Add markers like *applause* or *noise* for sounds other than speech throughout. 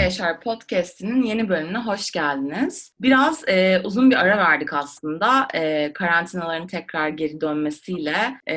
Yaşar podcast'inin yeni bölümüne hoş geldiniz. Biraz e, uzun bir ara verdik aslında. E, karantinaların tekrar geri dönmesiyle e,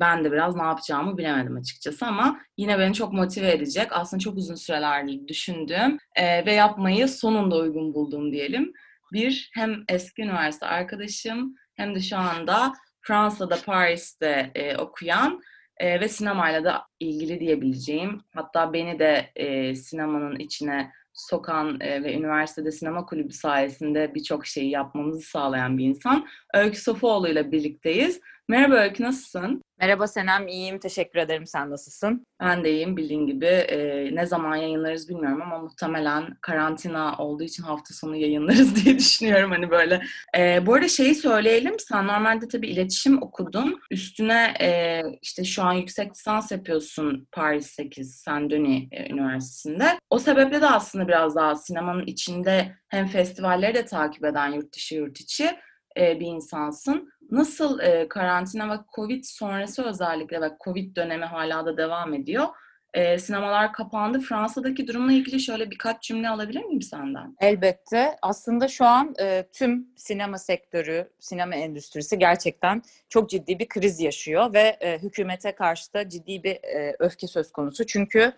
ben de biraz ne yapacağımı bilemedim açıkçası ama yine beni çok motive edecek, aslında çok uzun sürelerdir düşündüğüm e, ve yapmayı sonunda uygun bulduğum diyelim. Bir, hem eski üniversite arkadaşım hem de şu anda Fransa'da, Paris'te e, okuyan e, ve sinemayla da ilgili diyebileceğim. Hatta beni de e, sinemanın içine sokan e, ve üniversitede sinema kulübü sayesinde birçok şeyi yapmamızı sağlayan bir insan. Öykü Sofuoğlu ile birlikteyiz. Merhaba Öykü, nasılsın? Merhaba Senem, iyiyim. Teşekkür ederim. Sen nasılsın? Ben de iyiyim bildiğin gibi. Ee, ne zaman yayınlarız bilmiyorum ama muhtemelen karantina olduğu için hafta sonu yayınlarız *laughs* diye düşünüyorum hani böyle. Ee, bu arada şeyi söyleyelim. Sen normalde tabii iletişim okudun. Üstüne e, işte şu an yüksek lisans yapıyorsun Paris 8 Saint-Denis e, Üniversitesi'nde. O sebeple de aslında biraz daha sinemanın içinde hem festivalleri de takip eden yurt dışı yurt içi e, bir insansın. Nasıl e, karantina ve Covid sonrası özellikle ve Covid dönemi hala da devam ediyor. E, sinemalar kapandı. Fransa'daki durumla ilgili şöyle birkaç cümle alabilir miyim senden? Elbette. Aslında şu an e, tüm sinema sektörü, sinema endüstrisi gerçekten çok ciddi bir kriz yaşıyor ve e, hükümete karşı da ciddi bir e, öfke söz konusu. Çünkü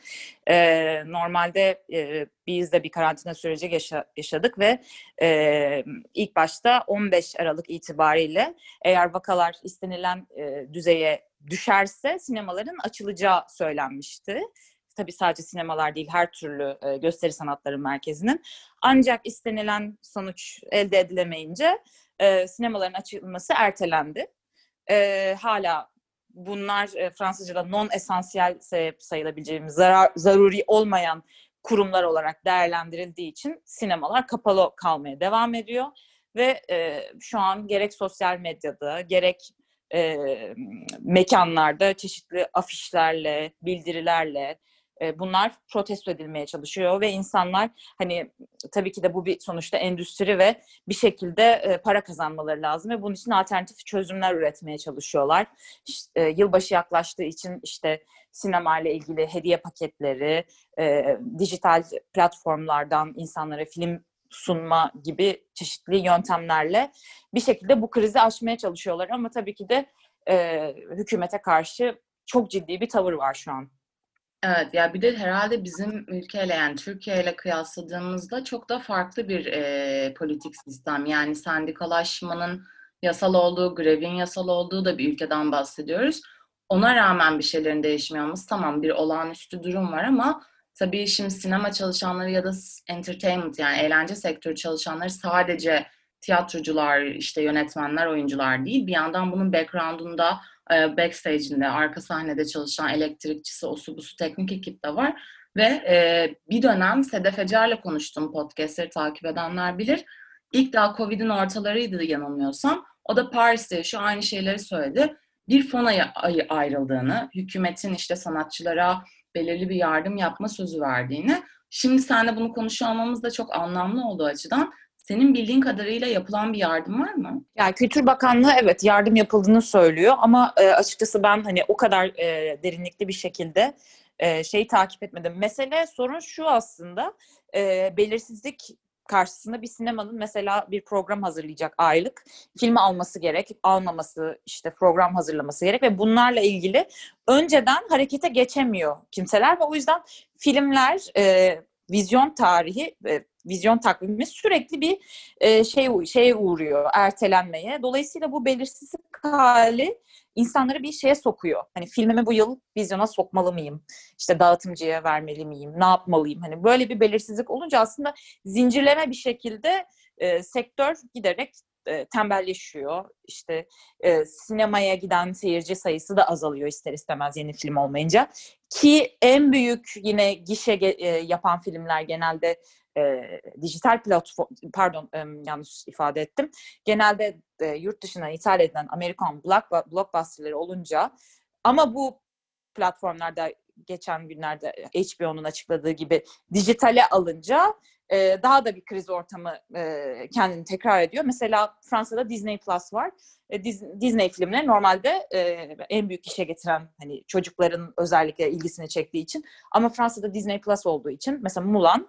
e, normalde e, biz de bir karantina süreci yaşa, yaşadık ve e, ilk başta 15 Aralık itibariyle eğer vakalar istenilen e, düzeye düşerse sinemaların açılacağı söylenmişti. Tabii sadece sinemalar değil her türlü e, gösteri sanatları merkezinin. Ancak istenilen sonuç elde edilemeyince e, sinemaların açılması ertelendi. E, hala bunlar e, Fransızca'da non esansiyel sayılabileceğimiz zarar, zaruri olmayan kurumlar olarak değerlendirildiği için sinemalar kapalı kalmaya devam ediyor ve e, şu an gerek sosyal medyada gerek e, mekanlarda çeşitli afişlerle, bildirilerle e, bunlar protesto edilmeye çalışıyor ve insanlar hani tabii ki de bu bir sonuçta endüstri ve bir şekilde e, para kazanmaları lazım ve bunun için alternatif çözümler üretmeye çalışıyorlar. İşte, e, yılbaşı yaklaştığı için işte sinema ile ilgili hediye paketleri, e, dijital platformlardan insanlara film sunma gibi çeşitli yöntemlerle bir şekilde bu krizi aşmaya çalışıyorlar. Ama tabii ki de e, hükümete karşı çok ciddi bir tavır var şu an. Evet ya bir de herhalde bizim ülkeyle yani Türkiye ile kıyasladığımızda çok da farklı bir e, politik sistem. Yani sendikalaşmanın yasal olduğu, grevin yasal olduğu da bir ülkeden bahsediyoruz. Ona rağmen bir şeylerin değişmiyor olması tamam bir olağanüstü durum var ama tabii şimdi sinema çalışanları ya da entertainment yani eğlence sektörü çalışanları sadece tiyatrocular, işte yönetmenler, oyuncular değil. Bir yandan bunun background'unda, e, backstage'inde, arka sahnede çalışan elektrikçisi, osu busu teknik ekip de var. Ve e, bir dönem Sedef Ecer'le konuştum podcastleri takip edenler bilir. İlk daha Covid'in ortalarıydı yanılmıyorsam. O da Paris'te şu aynı şeyleri söyledi. Bir fon ayı ayrıldığını, hükümetin işte sanatçılara belirli bir yardım yapma sözü verdiğini. Şimdi seninle bunu konuşuyor olmamız da çok anlamlı olduğu açıdan senin bildiğin kadarıyla yapılan bir yardım var mı? Yani Kültür Bakanlığı evet yardım yapıldığını söylüyor ama e, açıkçası ben hani o kadar e, derinlikli bir şekilde e, şeyi takip etmedim. Mesele sorun şu aslında e, belirsizlik karşısında bir sinemanın mesela bir program hazırlayacak aylık. Filmi alması gerek, almaması, işte program hazırlaması gerek ve bunlarla ilgili önceden harekete geçemiyor kimseler ve o yüzden filmler e, vizyon tarihi e, vizyon takvimi sürekli bir e, şey şeye uğruyor, ertelenmeye. Dolayısıyla bu belirsizlik hali insanları bir şeye sokuyor. Hani filmimi bu yıl vizyona sokmalı mıyım? İşte dağıtımcıya vermeli miyim? Ne yapmalıyım? Hani böyle bir belirsizlik olunca aslında zincirleme bir şekilde e, sektör giderek e, tembelleşiyor. İşte e, sinemaya giden seyirci sayısı da azalıyor ister istemez yeni film olmayınca. Ki en büyük yine gişe e, yapan filmler genelde e, dijital platform pardon e, yanlış ifade ettim. Genelde e, yurt dışına ithal edilen Amerikan block, blockbusterları olunca ama bu platformlarda geçen günlerde HBO'nun açıkladığı gibi dijitale alınca e, daha da bir kriz ortamı e, kendini tekrar ediyor. Mesela Fransa'da Disney Plus var. E, Disney filmleri normalde e, en büyük işe getiren hani çocukların özellikle ilgisini çektiği için ama Fransa'da Disney Plus olduğu için mesela Mulan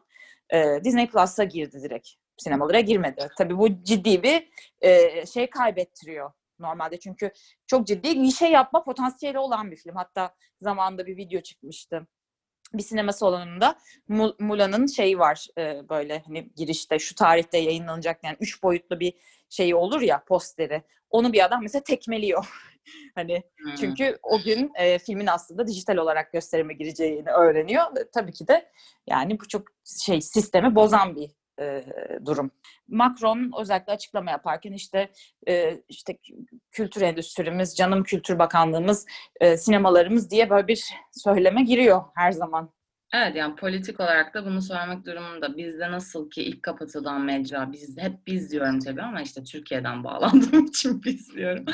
e, Disney Plus'a girdi direkt. Sinemalara girmedi. Tabii bu ciddi bir e, şey kaybettiriyor normalde. Çünkü çok ciddi bir şey yapma potansiyeli olan bir film. Hatta zamanında bir video çıkmıştı bir sinema salonunda Mulan'ın şeyi var e, böyle hani girişte şu tarihte yayınlanacak yani üç boyutlu bir şey olur ya posteri. Onu bir adam mesela tekmeliyor. *laughs* *laughs* hani hmm. çünkü o gün e, filmin aslında dijital olarak gösterime gireceğini öğreniyor. Tabii ki de yani bu çok şey sistemi bozan bir e, durum. Macron özellikle açıklama yaparken işte e, işte kültür endüstrimiz, canım kültür bakanlığımız, e, sinemalarımız diye böyle bir söyleme giriyor her zaman. Evet yani politik olarak da bunu söylemek durumunda. Bizde nasıl ki ilk kapatılan mecra, biz hep biz diyorum tabii ama işte Türkiye'den bağlandığım *laughs* için biz diyorum.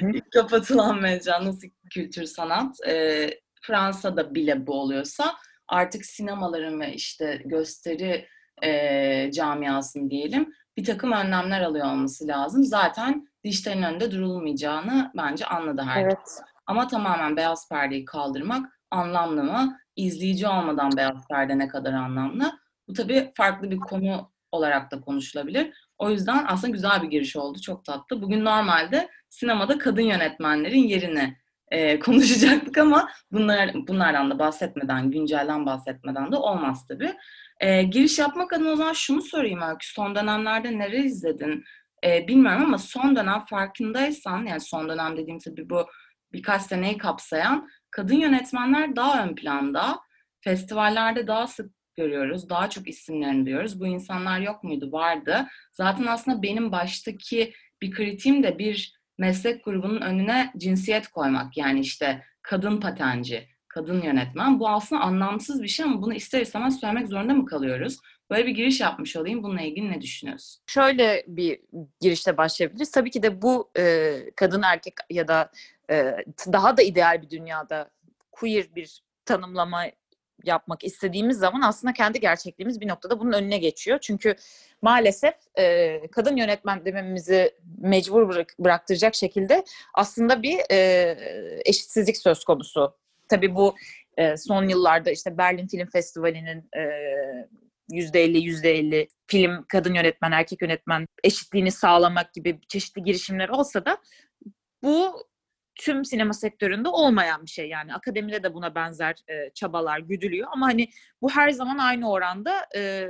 ilk kapatılan mecra nasıl kültür sanat, e, Fransa'da bile bu oluyorsa artık sinemaların ve işte gösteri e, camiasını diyelim bir takım önlemler alıyor olması lazım. Zaten dijitalin önünde durulmayacağını bence anladı herkes. Evet. Ama tamamen beyaz perdeyi kaldırmak anlamlı mı? İzleyici olmadan beyaz perde ne kadar anlamlı? Bu tabii farklı bir konu olarak da konuşulabilir. O yüzden aslında güzel bir giriş oldu. Çok tatlı. Bugün normalde sinemada kadın yönetmenlerin yerini e, *laughs* konuşacaktık ama bunlar bunlardan da bahsetmeden, güncelden bahsetmeden de olmaz tabii. E, giriş yapmak adına o zaman şunu sorayım Öykü. Son dönemlerde neler izledin? E, bilmiyorum ama son dönem farkındaysan, yani son dönem dediğim tabii bu birkaç seneyi kapsayan kadın yönetmenler daha ön planda. Festivallerde daha sık görüyoruz. Daha çok isimlerini duyuyoruz. Bu insanlar yok muydu? Vardı. Zaten aslında benim baştaki bir kritiğim de bir meslek grubunun önüne cinsiyet koymak. Yani işte kadın patenci, kadın yönetmen. Bu aslında anlamsız bir şey ama bunu ister istemez söylemek zorunda mı kalıyoruz? Böyle bir giriş yapmış olayım. Bununla ilgili ne düşünüyorsun? Şöyle bir girişte başlayabiliriz. Tabii ki de bu e, kadın erkek ya da e, daha da ideal bir dünyada queer bir tanımlama yapmak istediğimiz zaman aslında kendi gerçekliğimiz bir noktada bunun önüne geçiyor. Çünkü maalesef e, kadın yönetmen dememizi mecbur bırak, bıraktıracak şekilde aslında bir e, eşitsizlik söz konusu. Tabii bu e, son yıllarda işte Berlin Film Festivali'nin e, yüzde elli yüzde elli film kadın yönetmen erkek yönetmen eşitliğini sağlamak gibi çeşitli girişimler olsa da bu tüm sinema sektöründe olmayan bir şey yani akademide de buna benzer e, çabalar güdülüyor ama hani bu her zaman aynı oranda e,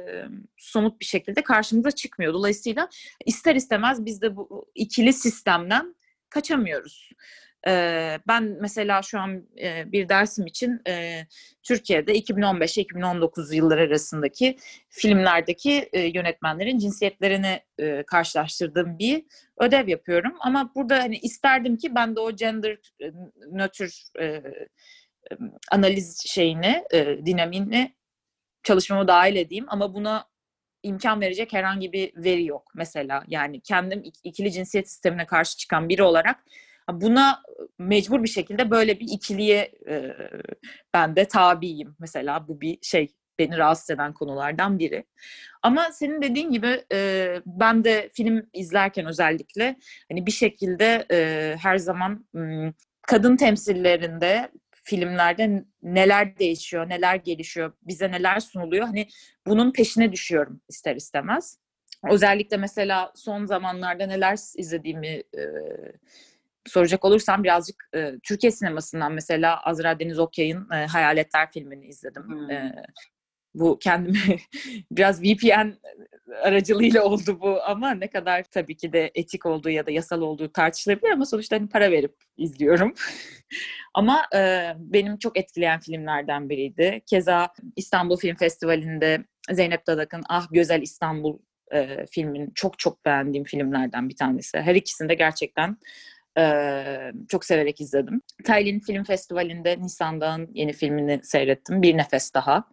somut bir şekilde karşımıza çıkmıyor. Dolayısıyla ister istemez biz de bu ikili sistemden kaçamıyoruz. E, ben mesela şu an e, bir dersim için e, Türkiye'de 2015-2019 yılları arasındaki filmlerdeki e, yönetmenlerin cinsiyetlerini e, karşılaştırdığım bir ödev yapıyorum. Ama burada hani isterdim ki ben de o gender e, nötr e, analiz şeyini, e, dinamini çalışmama dahil edeyim. Ama buna imkan verecek herhangi bir veri yok mesela. Yani kendim ikili cinsiyet sistemine karşı çıkan biri olarak Buna mecbur bir şekilde böyle bir ikiliye e, ben de tabiyim. Mesela bu bir şey beni rahatsız eden konulardan biri. Ama senin dediğin gibi e, ben de film izlerken özellikle hani bir şekilde e, her zaman m, kadın temsillerinde filmlerde neler değişiyor, neler gelişiyor, bize neler sunuluyor. Hani bunun peşine düşüyorum ister istemez. Özellikle mesela son zamanlarda neler izlediğimi e, soracak olursam birazcık e, Türkiye sinemasından mesela Azra Deniz Okyay'ın e, Hayaletler filmini izledim. Hmm. E, bu kendimi *laughs* biraz VPN aracılığıyla oldu bu ama ne kadar tabii ki de etik olduğu ya da yasal olduğu tartışılabilir ama sonuçta hani para verip izliyorum. *laughs* ama e, benim çok etkileyen filmlerden biriydi. Keza İstanbul Film Festivali'nde Zeynep Dadak'ın Ah Güzel İstanbul e, filmin çok çok beğendiğim filmlerden bir tanesi. Her ikisinde gerçekten ee, çok severek izledim. Taylin Film Festivali'nde Nisan'dan yeni filmini seyrettim. Bir Nefes Daha.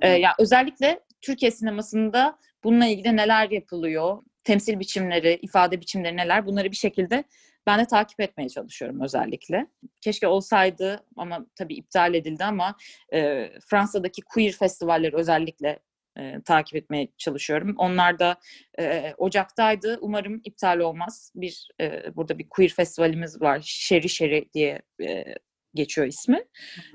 Ee, yani özellikle Türkiye sinemasında bununla ilgili neler yapılıyor, temsil biçimleri, ifade biçimleri neler bunları bir şekilde Ben de takip etmeye çalışıyorum özellikle. Keşke olsaydı ama tabii iptal edildi ama e, Fransa'daki queer festivalleri özellikle e, takip etmeye çalışıyorum. Onlar da e, Ocak'taydı. Umarım iptal olmaz. Bir e, burada bir queer festivalimiz var. Şeri Şeri diye e, geçiyor ismi.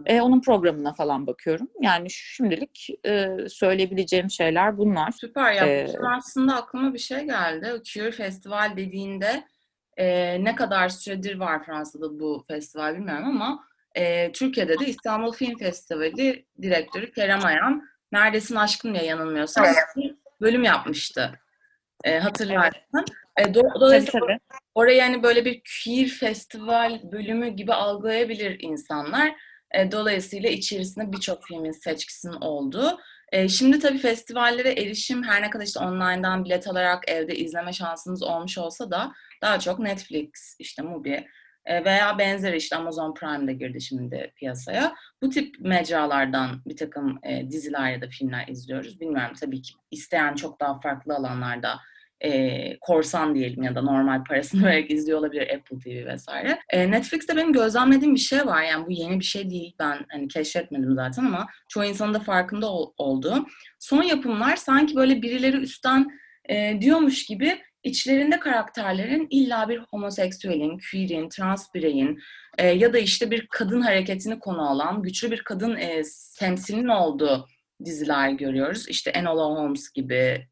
E, onun programına falan bakıyorum. Yani şimdilik e, söyleyebileceğim şeyler bunlar. Süper ya. Ee, aslında aklıma bir şey geldi. Queer Festival dediğinde e, ne kadar süredir var Fransa'da bu festival bilmiyorum ama e, Türkiye'de de İstanbul Film Festivali direktörü Kerem Ayan Neredesin Aşkım diye yanılmıyorsam bölüm yapmıştı. E, hatırlarsın. Evet. E, do- dolayısıyla tabii, tabii. orayı hani böyle bir queer festival bölümü gibi algılayabilir insanlar. E, dolayısıyla içerisinde birçok filmin seçkisinin olduğu. E, şimdi tabii festivallere erişim her ne kadar işte online'dan bilet alarak evde izleme şansınız olmuş olsa da daha çok Netflix, işte Mubi veya benzeri işte Amazon Prime'de girdi şimdi piyasaya. Bu tip mecralardan bir takım diziler ya da filmler izliyoruz. Bilmiyorum tabii ki isteyen çok daha farklı alanlarda e, korsan diyelim ya da normal parasını *laughs* vererek izliyor olabilir Apple TV vesaire. E, Netflix'te benim gözlemlediğim bir şey var. Yani bu yeni bir şey değil. Ben hani keşfetmedim zaten ama çoğu insanın da farkında ol, olduğu. Son yapımlar sanki böyle birileri üstten e, diyormuş gibi içlerinde karakterlerin illa bir homoseksüelin, queer'in, trans bireyin e, ya da işte bir kadın hareketini konu alan güçlü bir kadın e, temsilinin olduğu diziler görüyoruz. İşte Enola Holmes gibi,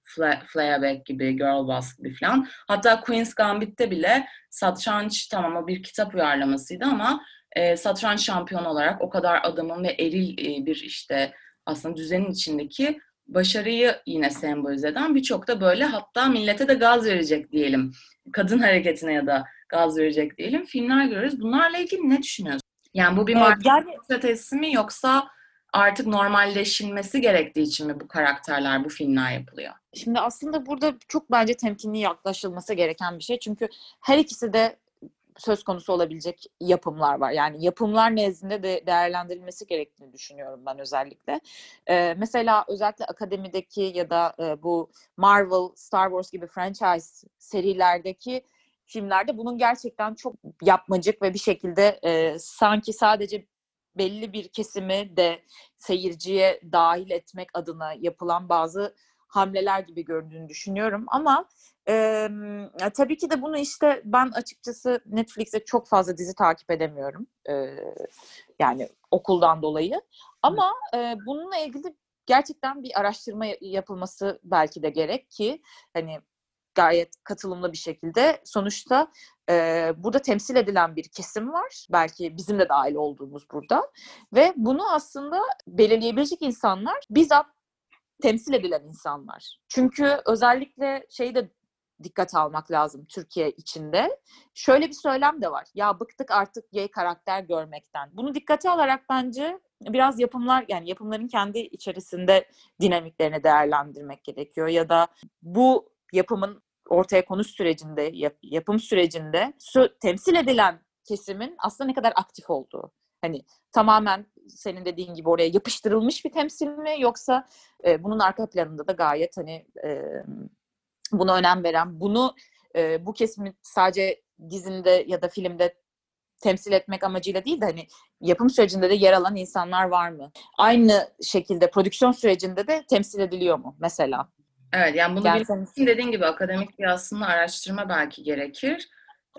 Fleabag gibi, Girl Boss gibi falan. Hatta Queen's Gambit'te bile satranç tamam o bir kitap uyarlamasıydı ama e, satranç şampiyonu olarak o kadar adamın ve eril e, bir işte aslında düzenin içindeki başarıyı yine sembolize eden birçok da böyle hatta millete de gaz verecek diyelim. Kadın hareketine ya da gaz verecek diyelim filmler görüyoruz. Bunlarla ilgili ne düşünüyorsun? Yani bu bir marketing yani, stratejisi mi yoksa artık normalleşilmesi gerektiği için mi bu karakterler, bu filmler yapılıyor? Şimdi aslında burada çok bence temkinli yaklaşılması gereken bir şey. Çünkü her ikisi de söz konusu olabilecek yapımlar var. Yani yapımlar nezdinde de değerlendirilmesi gerektiğini düşünüyorum ben özellikle. Ee, mesela özellikle akademideki ya da e, bu Marvel, Star Wars gibi franchise serilerdeki filmlerde bunun gerçekten çok yapmacık ve bir şekilde e, sanki sadece belli bir kesimi de seyirciye dahil etmek adına yapılan bazı hamleler gibi göründüğünü düşünüyorum. Ama e, tabii ki de bunu işte ben açıkçası Netflix'te çok fazla dizi takip edemiyorum. E, yani okuldan dolayı. Ama e, bununla ilgili gerçekten bir araştırma yapılması belki de gerek ki hani gayet katılımlı bir şekilde sonuçta e, burada temsil edilen bir kesim var. Belki bizim de dahil olduğumuz burada. Ve bunu aslında belirleyebilecek insanlar bizzat temsil edilen insanlar. Çünkü özellikle şeyi de dikkat almak lazım Türkiye içinde. Şöyle bir söylem de var. Ya bıktık artık gay karakter görmekten. Bunu dikkate alarak bence biraz yapımlar yani yapımların kendi içerisinde dinamiklerini değerlendirmek gerekiyor ya da bu yapımın ortaya konuş sürecinde, yap, yapım sürecinde sö- temsil edilen kesimin aslında ne kadar aktif olduğu. Hani tamamen senin dediğin gibi oraya yapıştırılmış bir temsil mi yoksa e, bunun arka planında da gayet hani e, buna önem veren, bunu e, bu kesimi sadece dizinde ya da filmde temsil etmek amacıyla değil de hani yapım sürecinde de yer alan insanlar var mı? Aynı şekilde prodüksiyon sürecinde de temsil ediliyor mu mesela? Evet yani bunu yani bilmek için dediğin gibi akademik bir aslında araştırma belki gerekir.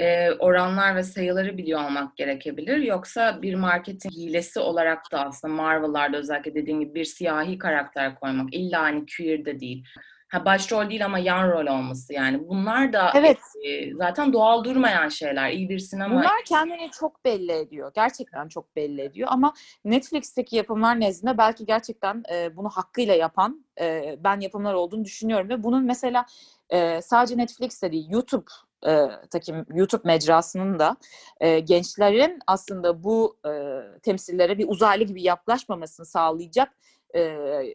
Ee, oranlar ve sayıları biliyor olmak gerekebilir. Yoksa bir marketing hilesi olarak da aslında Marvel'larda özellikle dediğin gibi bir siyahi karakter koymak. illa hani queer de değil ha, başrol değil ama yan rol olması yani. Bunlar da evet. e, zaten doğal durmayan şeyler. İyi bir sinema. Bunlar kendini çok belli ediyor. Gerçekten çok belli ediyor ama Netflix'teki yapımlar nezdinde belki gerçekten e, bunu hakkıyla yapan e, ben yapımlar olduğunu düşünüyorum ve bunun mesela e, sadece Netflix'te değil YouTube e, takim YouTube mecrasının da e, gençlerin aslında bu e, temsillere bir uzaylı gibi yaklaşmamasını sağlayacak e,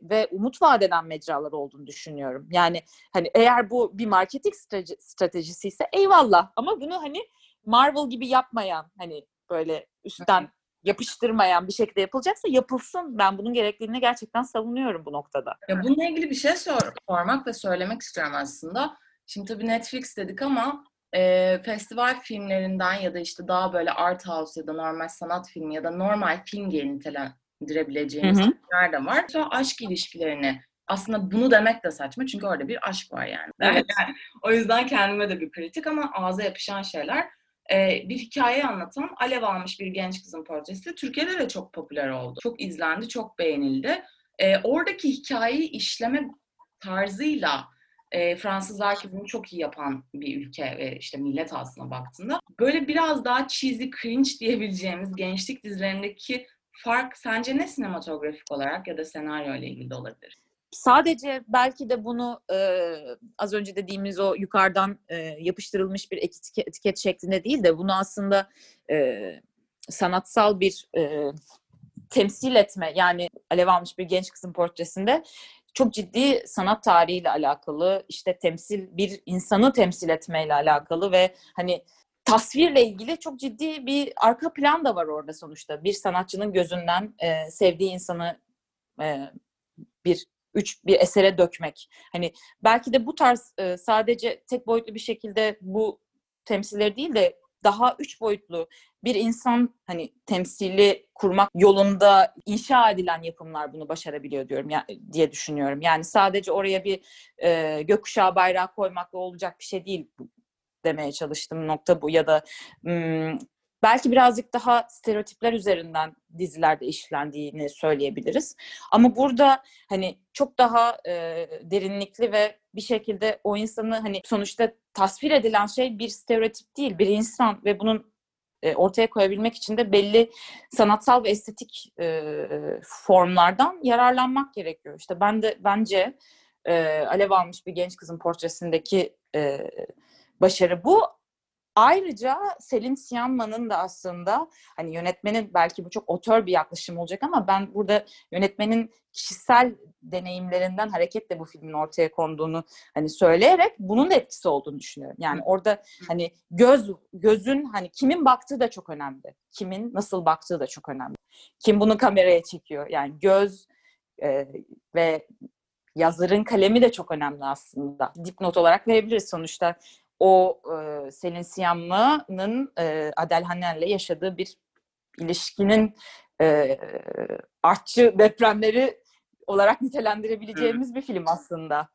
ve umut vadeden mecralar olduğunu düşünüyorum. Yani hani eğer bu bir marketing stratejisi ise eyvallah ama bunu hani Marvel gibi yapmayan hani böyle üstten yapıştırmayan bir şekilde yapılacaksa yapılsın. Ben bunun gerekliliğini gerçekten savunuyorum bu noktada. Ya bununla ilgili bir şey sor, sormak ve söylemek istiyorum aslında. Şimdi tabii Netflix dedik ama e, festival filmlerinden ya da işte daha böyle art house ya da normal sanat filmi ya da normal film diye nitelendirebileceğimiz filmler de var. Sonra aşk ilişkilerini aslında bunu demek de saçma çünkü orada bir aşk var yani. Evet. yani o yüzden kendime de bir kritik ama ağza yapışan şeyler. Ee, bir hikaye anlatan alev almış bir genç kızın portresi Türkiye'de de çok popüler oldu. Çok izlendi, çok beğenildi. Ee, oradaki hikayeyi işleme tarzıyla e, Fransızlar ki bunu çok iyi yapan bir ülke ve işte millet aslına baktığında böyle biraz daha cheesy cringe diyebileceğimiz gençlik dizilerindeki fark sence ne sinematografik olarak ya da senaryo ile ilgili olabilir? Sadece belki de bunu e, az önce dediğimiz o yukarıdan e, yapıştırılmış bir etiket, etiket şeklinde değil de bunu aslında e, sanatsal bir e, temsil etme yani alev almış bir genç kızın portresinde çok ciddi sanat tarihiyle alakalı işte temsil bir insanı temsil etmeyle alakalı ve hani tasvirle ilgili çok ciddi bir arka plan da var orada sonuçta. Bir sanatçının gözünden e, sevdiği insanı e, bir üç bir esere dökmek. Hani belki de bu tarz e, sadece tek boyutlu bir şekilde bu temsilleri değil de daha üç boyutlu bir insan hani temsili kurmak yolunda inşa edilen yapımlar bunu başarabiliyor diyorum ya, diye düşünüyorum. Yani sadece oraya bir e, gökkuşağı bayrağı koymakla olacak bir şey değil demeye çalıştım nokta bu ya da belki birazcık daha stereotipler üzerinden dizilerde işlendiğini söyleyebiliriz. Ama burada hani çok daha e, derinlikli ve bir şekilde o insanı hani sonuçta tasvir edilen şey bir stereotip değil, bir insan ve bunun e, ortaya koyabilmek için de belli sanatsal ve estetik e, formlardan yararlanmak gerekiyor. İşte ben de bence e, alev almış bir genç kızın portresindeki e, başarı bu. Ayrıca Selin Siyanman'ın da aslında hani yönetmenin belki bu çok otör bir yaklaşım olacak ama ben burada yönetmenin kişisel deneyimlerinden hareketle bu filmin ortaya konduğunu hani söyleyerek bunun da etkisi olduğunu düşünüyorum. Yani orada hani göz gözün hani kimin baktığı da çok önemli. Kimin nasıl baktığı da çok önemli. Kim bunu kameraya çekiyor? Yani göz e, ve yazarın kalemi de çok önemli aslında. Dipnot olarak verebiliriz sonuçta o e, Selin Siyamlı'nın e, Adel Hanel'le yaşadığı bir ilişkinin e, artçı depremleri olarak nitelendirebileceğimiz evet. bir film aslında.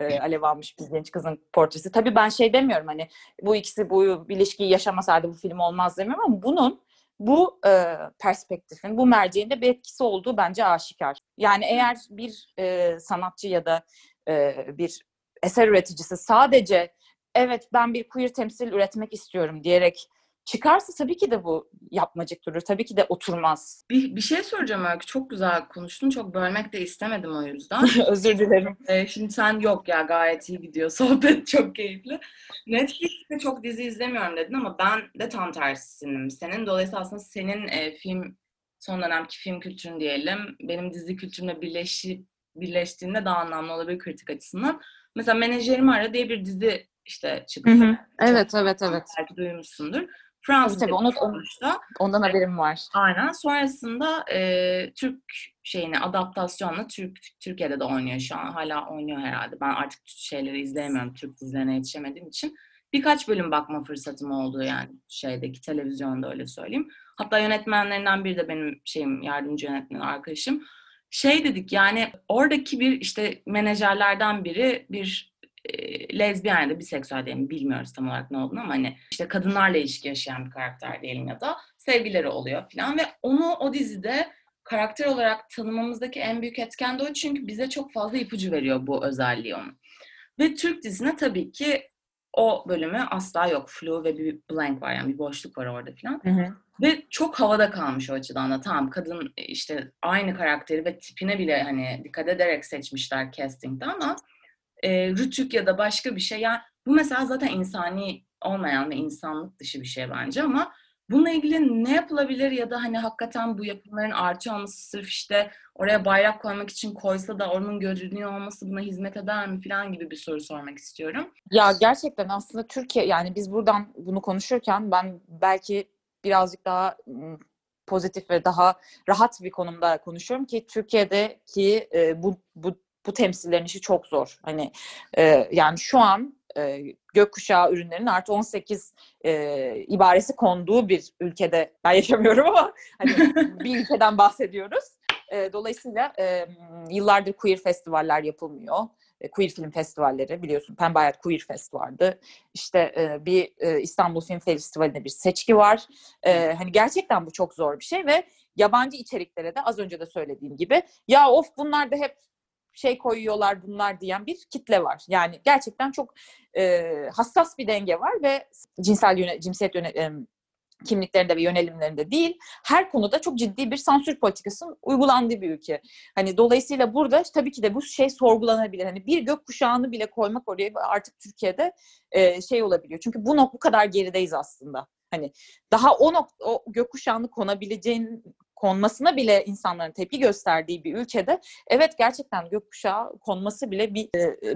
E, alev almış bir genç kızın portresi. Tabii ben şey demiyorum hani bu ikisi bu ilişkiyi yaşamasaydı bu film olmaz demiyorum ama bunun bu e, perspektifin, bu merceğinde bir etkisi olduğu bence aşikar. Yani eğer bir e, sanatçı ya da e, bir eser üreticisi sadece evet ben bir queer temsil üretmek istiyorum diyerek çıkarsa tabii ki de bu yapmacık durur. Tabii ki de oturmaz. Bir, bir şey soracağım Öykü. Çok güzel konuştun. Çok bölmek de istemedim o yüzden. *laughs* Özür dilerim. Ee, şimdi sen yok ya gayet iyi gidiyor. *laughs* Sohbet çok keyifli. Netflix'te çok dizi izlemiyorum dedin ama ben de tam tersinim. Senin dolayısıyla aslında senin e, film son dönemki film kültürün diyelim benim dizi kültürümle birleşi, birleştiğinde daha anlamlı olabilir kritik açısından. Mesela Menajerimi Ara diye bir dizi işte çıktı. Hı hı. Evet, evet, evet. Belki duymuşsundur. Fransız tabii, onu, sonuçta. Ondan haberim var. Aynen. Sonrasında e, Türk şeyini adaptasyonla Türk Türkiye'de de oynuyor şu an. Hala oynuyor herhalde. Ben artık şeyleri izleyemiyorum. Türk dizilerine yetişemediğim için. Birkaç bölüm bakma fırsatım oldu yani şeydeki televizyonda öyle söyleyeyim. Hatta yönetmenlerinden biri de benim şeyim yardımcı yönetmen arkadaşım. Şey dedik yani oradaki bir işte menajerlerden biri bir lezbiyen ya da biseksüel diyelim bilmiyoruz tam olarak ne olduğunu ama hani işte kadınlarla ilişki yaşayan bir karakter diyelim ya da sevgileri oluyor falan ve onu o dizide karakter olarak tanımamızdaki en büyük etken de o çünkü bize çok fazla ipucu veriyor bu özelliği onun. Ve Türk dizine tabii ki o bölümü asla yok. Flu ve bir blank var yani bir boşluk var orada falan. Hı hı. Ve çok havada kalmış o açıdan da. Tamam kadın işte aynı karakteri ve tipine bile hani dikkat ederek seçmişler castingde ama e, rütük ya da başka bir şey. Yani bu mesela zaten insani olmayan ve insanlık dışı bir şey bence ama bununla ilgili ne yapılabilir ya da hani hakikaten bu yapımların artıyor olması sırf işte oraya bayrak koymak için koysa da onun görünüyor olması buna hizmet eder mi falan gibi bir soru sormak istiyorum. Ya gerçekten aslında Türkiye yani biz buradan bunu konuşurken ben belki birazcık daha pozitif ve daha rahat bir konumda konuşuyorum ki Türkiye'deki e, bu, bu bu temsillerin işi çok zor. Hani e, yani şu an e, gökkuşağı ürünlerinin artı 18 e, ibaresi konduğu bir ülkede *laughs* ben yaşamıyorum ama hani bir ülkeden bahsediyoruz. E, dolayısıyla e, yıllardır queer festivaller yapılmıyor. E, queer film festivalleri biliyorsun Pembe Hayat Queer Fest vardı. İşte e, bir e, İstanbul Film Festivali'nde bir seçki var. E, hani gerçekten bu çok zor bir şey ve yabancı içeriklere de az önce de söylediğim gibi ya of bunlar da hep şey koyuyorlar bunlar diyen bir kitle var. Yani gerçekten çok e, hassas bir denge var ve cinsel yöne, cinsiyet yöne, kimliklerinde ve yönelimlerinde değil, her konuda çok ciddi bir sansür politikasının uygulandığı bir ülke. Hani dolayısıyla burada tabii ki de bu şey sorgulanabilir. Hani bir gökkuşağını bile koymak oraya artık Türkiye'de e, şey olabiliyor. Çünkü bu bu kadar gerideyiz aslında. Hani daha o, nok- o gökkuşağını konabileceğin konmasına bile insanların tepki gösterdiği bir ülkede evet gerçekten gökkuşağı konması bile bir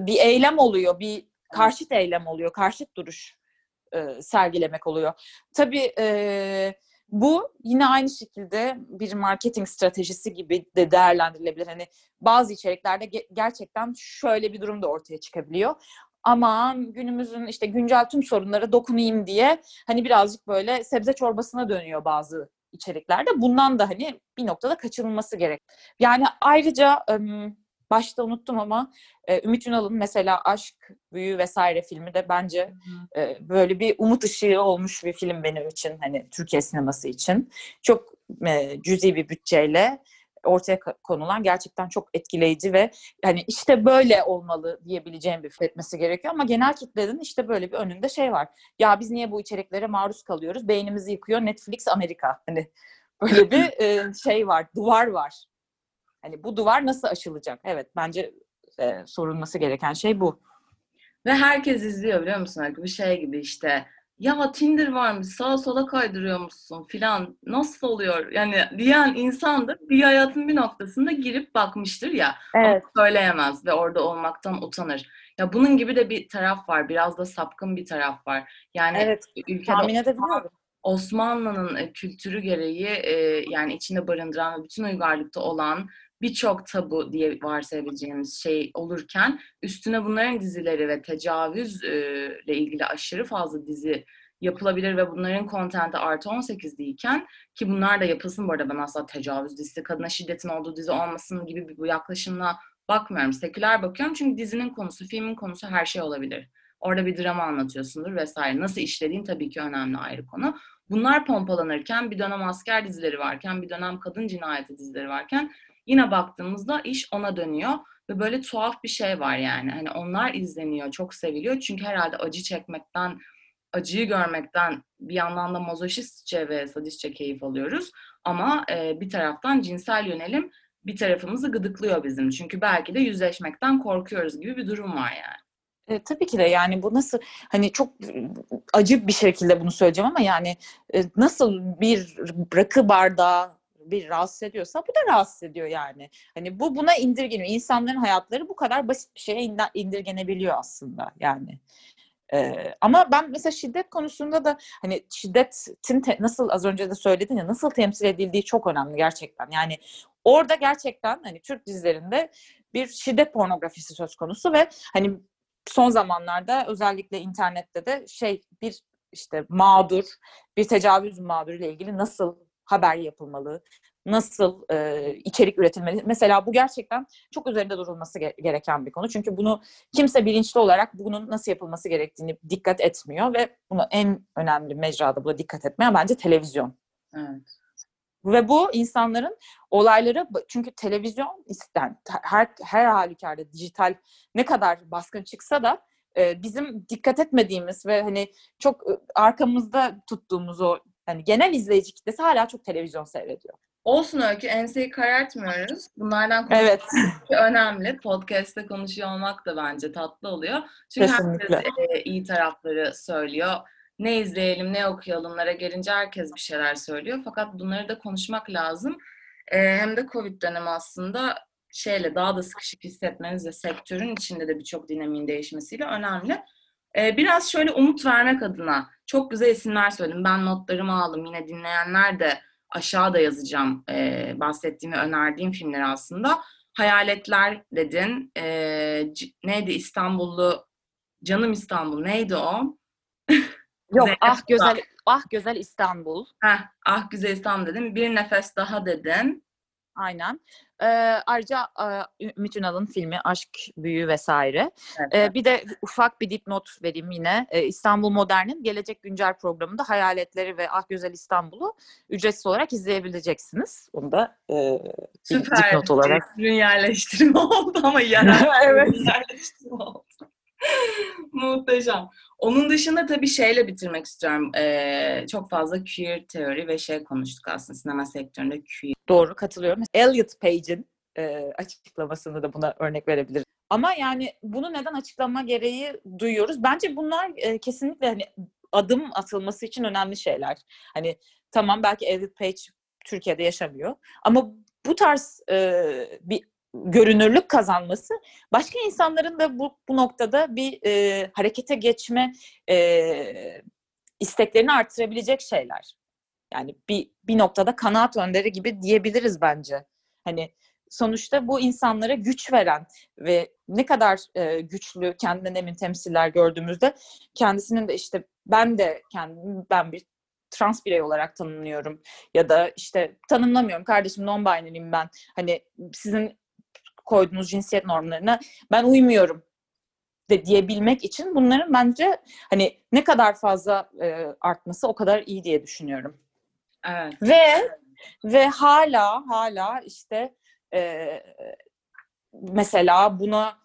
bir eylem oluyor, bir karşıt eylem oluyor, karşıt duruş e, sergilemek oluyor. Tabii e, bu yine aynı şekilde bir marketing stratejisi gibi de değerlendirilebilir. Hani bazı içeriklerde ge- gerçekten şöyle bir durum da ortaya çıkabiliyor. Aman günümüzün işte güncel tüm sorunlara dokunayım diye hani birazcık böyle sebze çorbasına dönüyor bazı içeriklerde. Bundan da hani bir noktada kaçınılması gerek. Yani ayrıca başta unuttum ama Ümit Ünal'ın mesela Aşk, Büyü vesaire filmi de bence böyle bir umut ışığı olmuş bir film benim için hani Türkiye sineması için. Çok cüzi bir bütçeyle ortaya konulan gerçekten çok etkileyici ve hani işte böyle olmalı diyebileceğim bir film etmesi gerekiyor ama genel kitlenin işte böyle bir önünde şey var. Ya biz niye bu içeriklere maruz kalıyoruz? Beynimizi yıkıyor Netflix Amerika. Hani böyle bir *laughs* e, şey var, duvar var. Hani bu duvar nasıl aşılacak? Evet bence e, sorulması gereken şey bu. Ve herkes izliyor biliyor musun? Bir şey gibi işte ya Tinder varmış sağa sola kaydırıyormuşsun filan nasıl oluyor yani diyen insan da bir hayatın bir noktasında girip bakmıştır ya evet. ama söyleyemez ve orada olmaktan utanır. Ya bunun gibi de bir taraf var biraz da sapkın bir taraf var. Yani evet, ülkede tahmin edebiliyorum. Osmanlı'nın e, kültürü gereği e, yani içinde barındıran ve bütün uygarlıkta olan birçok tabu diye varsayabileceğimiz şey olurken üstüne bunların dizileri ve tecavüzle ilgili aşırı fazla dizi yapılabilir ve bunların kontenti artı 18 değilken ki bunlar da yapılsın bu arada ben asla tecavüz dizisi, kadına şiddetin olduğu dizi olmasın gibi bir bu yaklaşımla bakmıyorum. Seküler bakıyorum çünkü dizinin konusu, filmin konusu her şey olabilir. Orada bir drama anlatıyorsundur vesaire. Nasıl işlediğin tabii ki önemli ayrı konu. Bunlar pompalanırken bir dönem asker dizileri varken, bir dönem kadın cinayeti dizileri varken Yine baktığımızda iş ona dönüyor ve böyle tuhaf bir şey var yani. Hani onlar izleniyor, çok seviliyor. Çünkü herhalde acı çekmekten, acıyı görmekten bir yandan da mazoşistçe ve sadistçe keyif alıyoruz. Ama e, bir taraftan cinsel yönelim bir tarafımızı gıdıklıyor bizim. Çünkü belki de yüzleşmekten korkuyoruz gibi bir durum var yani. E, tabii ki de yani bu nasıl hani çok acı bir şekilde bunu söyleyeceğim ama yani e, nasıl bir rakı bardağı bir rahatsız ediyorsa bu da rahatsız ediyor yani. Hani bu buna indirgeniyor. İnsanların hayatları bu kadar basit bir şeye indirgenebiliyor aslında yani. Ee, ama ben mesela şiddet konusunda da hani şiddetin te- nasıl az önce de söyledin ya nasıl temsil edildiği çok önemli gerçekten. Yani orada gerçekten hani Türk dizilerinde bir şiddet pornografisi söz konusu ve hani son zamanlarda özellikle internette de şey bir işte mağdur, bir tecavüz mağduruyla ilgili nasıl haber yapılmalı, nasıl e, içerik üretilmeli. Mesela bu gerçekten çok üzerinde durulması ge- gereken bir konu. Çünkü bunu kimse bilinçli olarak bunun nasıl yapılması gerektiğini dikkat etmiyor ve bunu en önemli mecrada buna dikkat etmeyen bence televizyon. Evet. Ve bu insanların olayları çünkü televizyon isten her her halükarda dijital ne kadar baskın çıksa da e, bizim dikkat etmediğimiz ve hani çok arkamızda tuttuğumuz o hani genel izleyici kitlesi hala çok televizyon seyrediyor. Olsun Öykü, enseyi karartmıyoruz. Bunlardan konuşmak evet. *laughs* önemli. Podcast'te konuşuyor olmak da bence tatlı oluyor. Çünkü Kesinlikle. herkes e, iyi tarafları söylüyor. Ne izleyelim, ne okuyalımlara gelince herkes bir şeyler söylüyor. Fakat bunları da konuşmak lazım. E, hem de Covid dönemi aslında şeyle daha da sıkışık hissetmeniz ve sektörün içinde de birçok dinamiğin değişmesiyle önemli. E, biraz şöyle umut vermek adına çok güzel isimler söyledim. Ben notlarımı aldım. Yine dinleyenler de aşağıda yazacağım e, bahsettiğim ve önerdiğim filmleri aslında. Hayaletler dedin. E, neydi İstanbullu Canım İstanbul neydi o? *laughs* Yok ah güzel ah güzel İstanbul. Heh, ah güzel İstanbul dedim. Bir nefes daha dedin. Aynen. Ee, ayrıca e, Ümit Ünal'ın filmi Aşk Büyü vesaire. Evet. Ee, bir de ufak bir dipnot vereyim yine. Ee, İstanbul Modern'in Gelecek Güncel programında Hayaletleri ve Ah Güzel İstanbul'u ücretsiz olarak izleyebileceksiniz. Onu da e, Süper. dipnot olarak. Ürün *laughs* *laughs* yerleştirme oldu ama yerel Evet. yerleştirme oldu. *laughs* Muhteşem. Onun dışında tabii şeyle bitirmek istiyorum. Ee, çok fazla queer teori ve şey konuştuk aslında sinema sektöründe queer. Doğru katılıyorum. Elliot Page'in e, açıklamasını da buna örnek verebiliriz. Ama yani bunu neden açıklama gereği duyuyoruz? Bence bunlar e, kesinlikle hani adım atılması için önemli şeyler. Hani tamam belki Elliot Page Türkiye'de yaşamıyor ama bu tarz e, bir görünürlük kazanması başka insanların da bu, bu noktada bir e, harekete geçme e, isteklerini artırabilecek şeyler. Yani bir bir noktada kanaat önderi gibi diyebiliriz bence. Hani sonuçta bu insanlara güç veren ve ne kadar e, güçlü kendinden emin temsiller gördüğümüzde kendisinin de işte ben de kendim ben bir trans birey olarak tanımlıyorum ya da işte tanımlamıyorum kardeşim non binary'im ben. Hani sizin koyduğunuz cinsiyet normlarına ben uymuyorum de diyebilmek için bunların bence hani ne kadar fazla e, artması o kadar iyi diye düşünüyorum. Evet. Ve ve hala hala işte e, mesela buna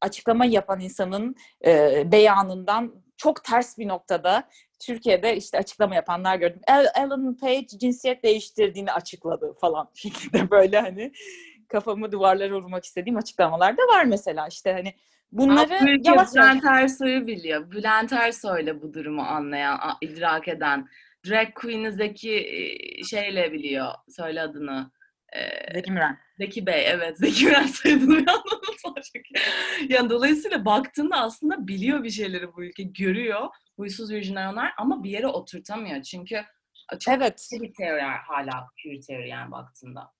açıklama yapan insanın e, beyanından çok ters bir noktada Türkiye'de işte açıklama yapanlar gördüm. Ellen Page cinsiyet değiştirdiğini açıkladı falan *laughs* şekilde böyle hani kafamı duvarlara vurmak istediğim açıklamalar da var mesela işte hani bunları ülke yavaş Bülent Ersoy'u biliyor. Bülent Ersoy'la bu durumu anlayan, idrak eden. Drag Queen'i Zeki e, şeyle biliyor. Söyle adını. Ee, Zeki Müren. Zeki Bey, evet. Zeki Müren soyadını *laughs* çok. Yani dolayısıyla baktığında aslında biliyor bir şeyleri bu ülke, görüyor. Huysuz virjinler ama bir yere oturtamıyor. Çünkü çok Evet. bir teori hala queer teori yani baktığında.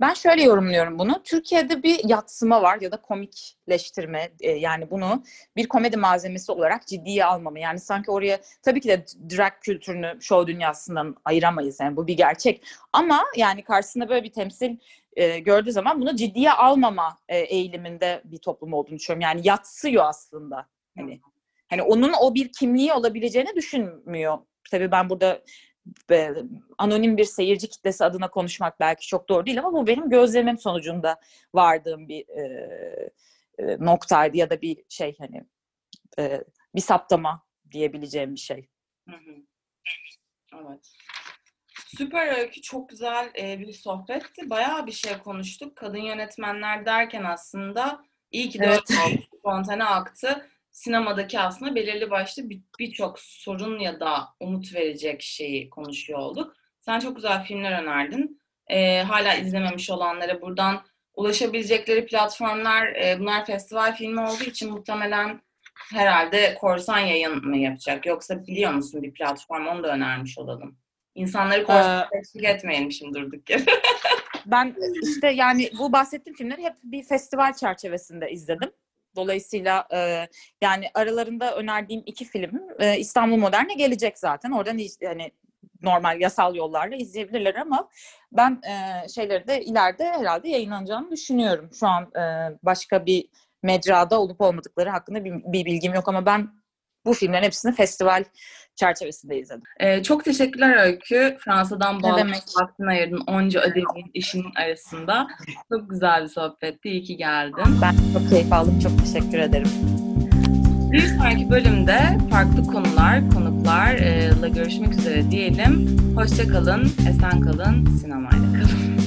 Ben şöyle yorumluyorum bunu. Türkiye'de bir yatsıma var ya da komikleştirme. E, yani bunu bir komedi malzemesi olarak ciddiye almama. Yani sanki oraya tabii ki de drag kültürünü show dünyasından ayıramayız. Yani bu bir gerçek. Ama yani karşısında böyle bir temsil e, gördüğü zaman bunu ciddiye almama e, eğiliminde bir toplum olduğunu düşünüyorum. Yani yatsıyor aslında. Hani hani onun o bir kimliği olabileceğini düşünmüyor. Tabii ben burada e, anonim bir seyirci kitlesi adına konuşmak belki çok doğru değil ama bu benim gözlemim sonucunda vardığım bir e, e, noktaydı ya da bir şey hani e, bir saptama diyebileceğim bir şey. Hı hı. Evet. Süper öykü çok güzel e, bir sohbetti. Bayağı bir şey konuştuk. Kadın yönetmenler derken aslında iyi ki de Evet. spontane aktı. Sinemadaki aslında belirli başlı bir- birçok sorun ya da umut verecek şeyi konuşuyor olduk. Sen çok güzel filmler önerdin. E, hala izlememiş olanlara buradan ulaşabilecekleri platformlar, e, bunlar festival filmi olduğu için muhtemelen herhalde korsan yayın mı yapacak? Yoksa biliyor musun bir platform onu da önermiş olalım. İnsanları korsan teşvik etmeyelim şimdi durduk yere. *laughs* Ben işte yani bu bahsettiğim filmleri hep bir festival çerçevesinde izledim. Dolayısıyla e, yani aralarında önerdiğim iki film e, İstanbul Modern'e gelecek zaten. Oradan yani normal yasal yollarla izleyebilirler ama ben e, şeyleri de ileride herhalde yayınlanacağını düşünüyorum. Şu an e, başka bir mecrada olup olmadıkları hakkında bir, bir bilgim yok ama ben bu filmlerin hepsini festival çerçevesinde izledim. Ee, çok teşekkürler Öykü. Fransa'dan bağlı vaktini ayırdın onca ödevin işinin arasında. Çok güzel bir sohbetti. İyi ki geldin. Ben çok keyif aldım. Çok teşekkür ederim. Bir sonraki bölümde farklı konular, konuklarla görüşmek üzere diyelim. Hoşça kalın, esen kalın, sinemayla kalın.